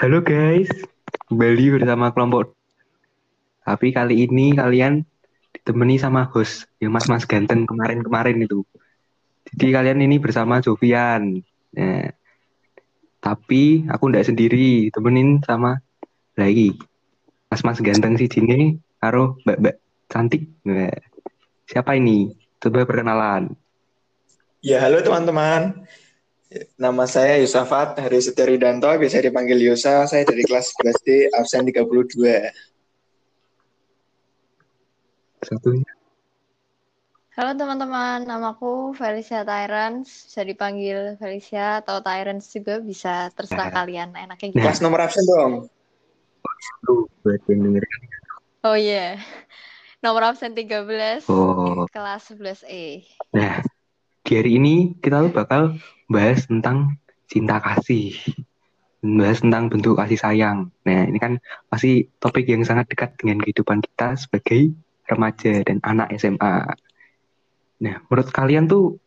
Halo guys, kembali bersama kelompok. Tapi kali ini kalian ditemani sama host yang mas-mas ganteng kemarin-kemarin itu. Jadi kalian ini bersama Jovian. Nah, tapi aku ndak sendiri, temenin sama lagi mas-mas ganteng si Jine, karo mbak-mbak cantik. Nah, siapa ini? Coba perkenalan. Ya, halo teman-teman. Nama saya Yusafat Hari Danto, biasa dipanggil Yusa. Saya dari kelas 11D, absen 32. Satunya. Halo teman-teman, namaku Felicia Tyrants, bisa dipanggil Felicia atau Tyrants juga bisa terserah Nah. kalian, enaknya gitu. Kelas nomor absen dong. Oh iya, nomor absen 13, Oh, kelas E. 11E. nah di hari ini kita tuh bakal bahas tentang cinta kasih, bahas tentang bentuk kasih sayang. Nah ini kan pasti topik yang sangat dekat dengan kehidupan kita sebagai remaja dan anak SMA. Nah menurut kalian tuh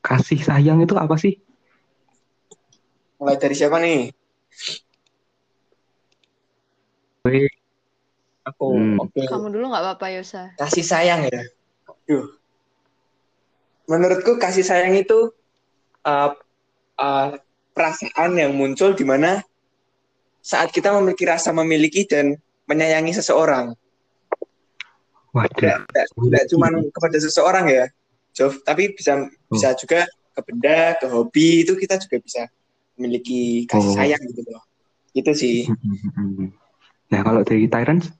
kasih sayang itu apa sih? Mulai dari siapa nih? Gue, Aku. Hmm. Oke. Kamu dulu nggak apa-apa Yosa? Kasih sayang ya. Duh. Menurutku kasih sayang itu uh, uh, perasaan yang muncul di mana saat kita memiliki rasa memiliki dan menyayangi seseorang. waduh, Tidak, cuma kepada seseorang ya, Jov, tapi bisa bisa juga ke benda, ke hobi itu kita juga bisa memiliki kasih Oh. sayang gitu loh. Itu sih. Nah kalau dari Tyrants,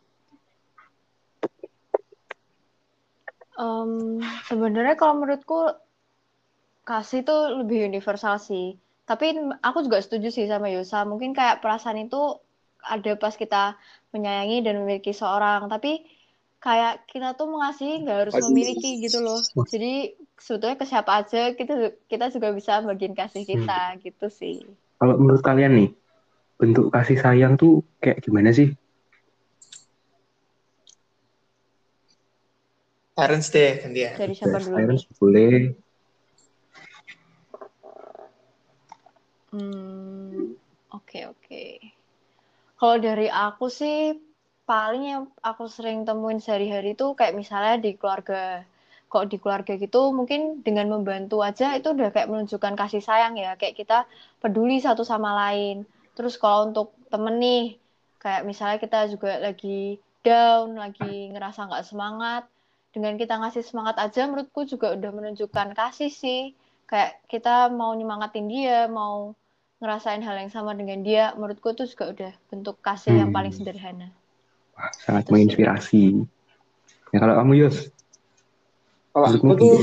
Em, sebenarnya kalau menurutku kasih itu lebih universal sih. Tapi aku juga setuju sih sama Yosa. Mungkin kayak perasaan itu ada pas kita menyayangi dan memiliki seorang. Tapi kayak kita tuh mengasihi nggak harus memiliki gitu loh. Jadi sebetulnya ke siapa aja kita kita juga bisa bagian kasih kita gitu sih. kalau menurut kalian nih bentuk kasih sayang tuh kayak gimana sih? Parents deh gantian. Dari siapa dulu? Tyrants boleh. Hmm, oke oke. Kalau dari aku sih paling yang aku sering temuin sehari-hari itu kayak misalnya di keluarga. Kok di keluarga gitu mungkin dengan membantu aja itu udah kayak menunjukkan kasih sayang ya. Kayak kita peduli satu sama lain. Terus kalau untuk temen nih, kayak misalnya kita juga lagi down, lagi ngerasa nggak semangat. Dengan kita ngasih semangat aja menurutku juga udah menunjukkan kasih sih. Kayak kita mau nyemangatin dia, mau ngerasain hal yang sama dengan dia, menurutku itu juga udah bentuk kasih yang Hmm. paling sederhana. Wah, sangat menginspirasi. Ya kalau kamu Yus, Kalau aku tuh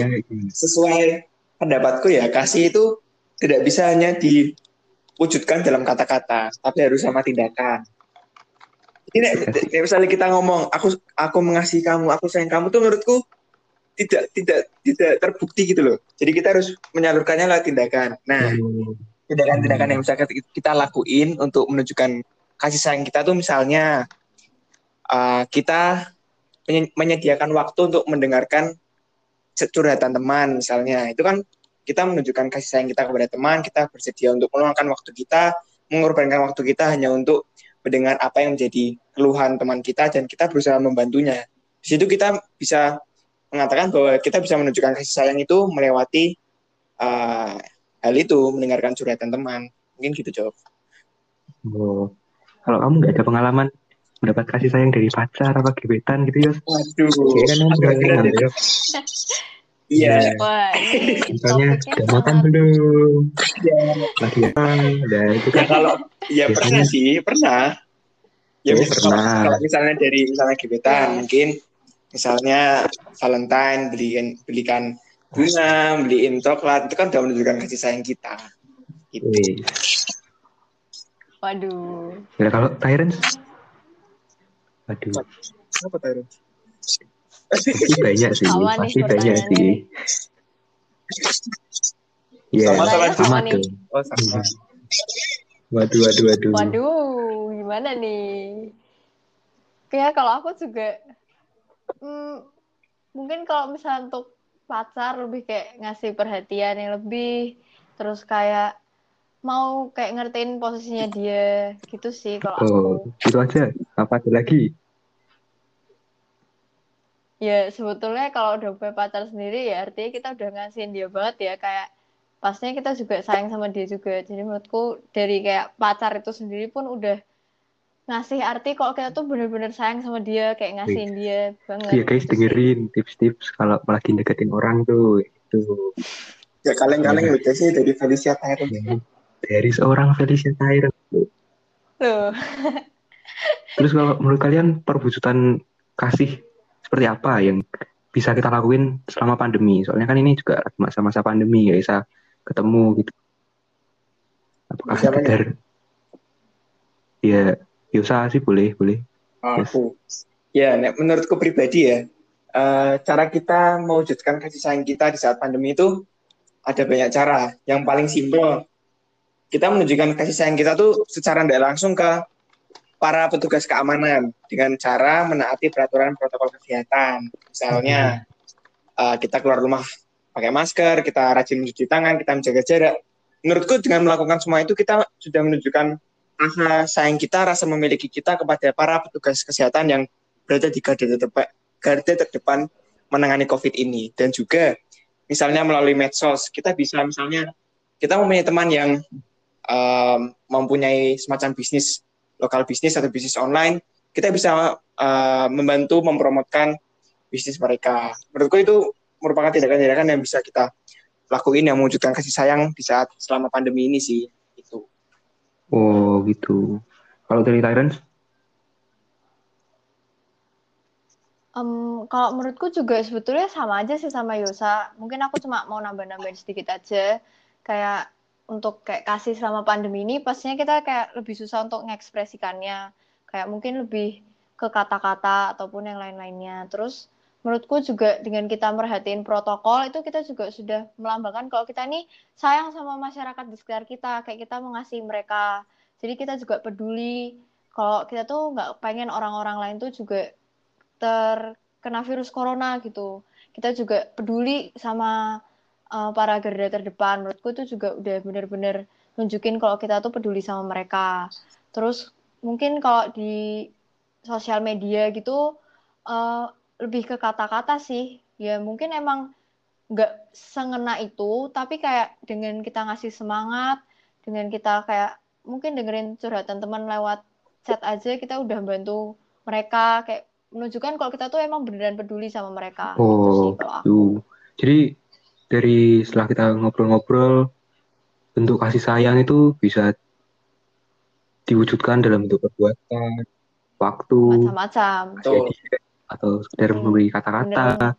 sesuai pendapatku ya kasih itu tidak bisa hanya diwujudkan dalam kata-kata, tapi harus sama tindakan. Nek- nek misalnya kita ngomong aku aku mengasihi kamu, aku sayang kamu tuh menurutku tidak tidak tidak terbukti gitu loh. Jadi kita harus menyalurkannya lewat tindakan. Nah, tindakan-tindakan yang bisa kita- lakuin untuk menunjukkan kasih sayang kita tuh misalnya uh, kita menye- menyediakan waktu untuk mendengarkan curhatan teman misalnya itu kan kita menunjukkan kasih sayang kita kepada teman kita bersedia untuk meluangkan waktu kita mengorbankan waktu kita hanya untuk mendengar apa yang menjadi keluhan teman kita dan kita berusaha membantunya. Di situ kita bisa mengatakan bahwa kita bisa menunjukkan kasih sayang itu melewati uh, hal itu mendengarkan curhatan teman. Mungkin gitu jawab Oh. Kalau kamu nggak ada pengalaman mendapat kasih sayang dari pacar apa gebetan gitu Yus? waduh. Kayaknya kan ya. Iya Wah, ini Misalnya topiknya udah makan belum? Iya. Lagi apa? Udah itu ya kan kalau ya Biasanya- pernah sih pernah ya Oh, mis- pernah. Kalau, kalau misalnya dari misalnya gebetan mungkin misalnya Valentine beliin belikan bunga beliin coklat itu kan udah menunjukkan kasih sayang kita gitu. Wih. waduh. Ya kalau Tyrants? Aduh, apa taruh pasti banyak sih, Sama nih pasti banyak sih. Iya, Sama sama sama sama nih. dong. oh sama Waduh, waduh, waduh. Waduh, gimana nih? Kayak kalau aku juga hmm, mungkin kalau misalnya untuk pacar lebih kayak ngasih perhatian yang lebih terus kayak mau kayak ngertiin posisinya dia gitu sih kalau aku. Oh, itu aja. Apa ada lagi? Ya sebetulnya kalau udah punya pacar sendiri ya artinya kita udah ngasihin dia banget ya kayak pastinya kita juga sayang sama dia juga. Jadi menurutku dari kayak pacar itu sendiri pun udah ngasih arti kalau kita tuh bener-bener sayang sama dia kayak ngasihin dia banget. Iya guys, dengerin tips-tips kalau lagi deketin orang tuh. Itu Ya kaleng-kaleng Iya. udah sih dari Felicia Tyrant. Ya, dari seorang Felicia Tyrant. Loh. Terus kalau menurut kalian perwujudan kasih seperti apa yang bisa kita lakuin selama pandemi? Soalnya kan ini juga masa-masa pandemi ya bisa ketemu gitu. Apakah Bisa sekedar ya biasa sih boleh boleh. Aku. Ya, nek menurutku pribadi ya, eh, cara kita mewujudkan kasih sayang kita di saat pandemi itu ada banyak cara. Yang paling simpel, kita menunjukkan kasih sayang kita tuh secara tidak langsung ke para petugas keamanan dengan cara menaati peraturan protokol kesehatan. Misalnya, eh, kita keluar rumah pakai masker, kita rajin mencuci tangan, kita menjaga jarak. Menurutku dengan melakukan semua itu kita sudah menunjukkan rasa sayang kita, rasa memiliki kita kepada para petugas kesehatan yang berada di garda terdepan, garda terdepan menangani COVID ini. Dan juga misalnya melalui medsos, kita bisa misalnya kita mempunyai teman yang um, mempunyai semacam bisnis lokal bisnis atau bisnis online, kita bisa uh, membantu mempromotkan bisnis mereka. Menurutku itu merupakan tindakan-tindakan yang bisa kita lakuin yang mewujudkan kasih sayang di saat selama pandemi ini sih. Itu. Oh gitu. Kalau dari Tyrants? Em, kalau menurutku juga sebetulnya sama aja sih sama Yosa. Mungkin aku cuma mau nambah-nambahin sedikit aja. Kayak untuk kayak kasih selama pandemi ini pastinya kita kayak lebih susah untuk mengekspresikannya. Kayak mungkin lebih ke kata-kata ataupun yang lain-lainnya. Terus menurutku juga dengan kita merhatiin protokol itu kita juga sudah melambangkan kalau kita ini sayang sama masyarakat di sekitar kita. Kayak kita mengasihi mereka. Jadi kita juga peduli kalau kita tuh nggak pengen orang-orang lain tuh juga terkena virus corona gitu. Kita juga peduli sama uh, para garda terdepan. Menurutku itu juga udah bener-bener nunjukin kalau kita tuh peduli sama mereka. Terus mungkin kalau di sosial media gitu uh, lebih ke kata-kata sih. Ya mungkin emang nggak sengena itu, tapi kayak dengan kita ngasih semangat, dengan kita kayak mungkin dengerin curhatan teman lewat chat aja, kita udah bantu mereka kayak menunjukkan kalau kita tuh emang beneran peduli sama mereka. Gitu Oh gitu. Jadi dari setelah kita ngobrol-ngobrol, bentuk kasih sayang itu bisa diwujudkan dalam bentuk perbuatan, waktu, Macam-macam. Atau sekedar Hmm, memberi kata-kata.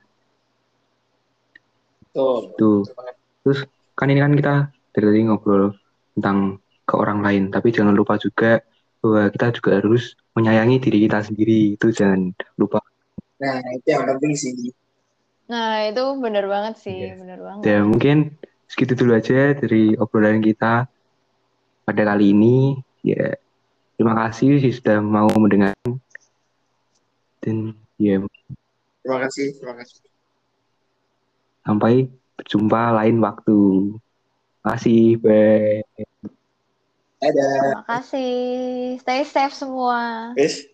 Tuh. Banget. Terus kan ini kan kita dari tadi ngobrol tentang ke orang lain, tapi jangan lupa juga bahwa kita juga harus menyayangi diri kita sendiri. Itu jangan lupa. Nah, itu yang penting sih. Nah, itu bener banget sih, Yes. bener banget. Dan mungkin segitu dulu aja dari obrolan kita pada kali ini. Ya, terima kasih sih sudah mau mendengar. Dan ya, Terima kasih. Terima kasih. sampai berjumpa lain waktu. Terima kasih, bye. Dadah. Terima kasih. Stay safe semua. Wis.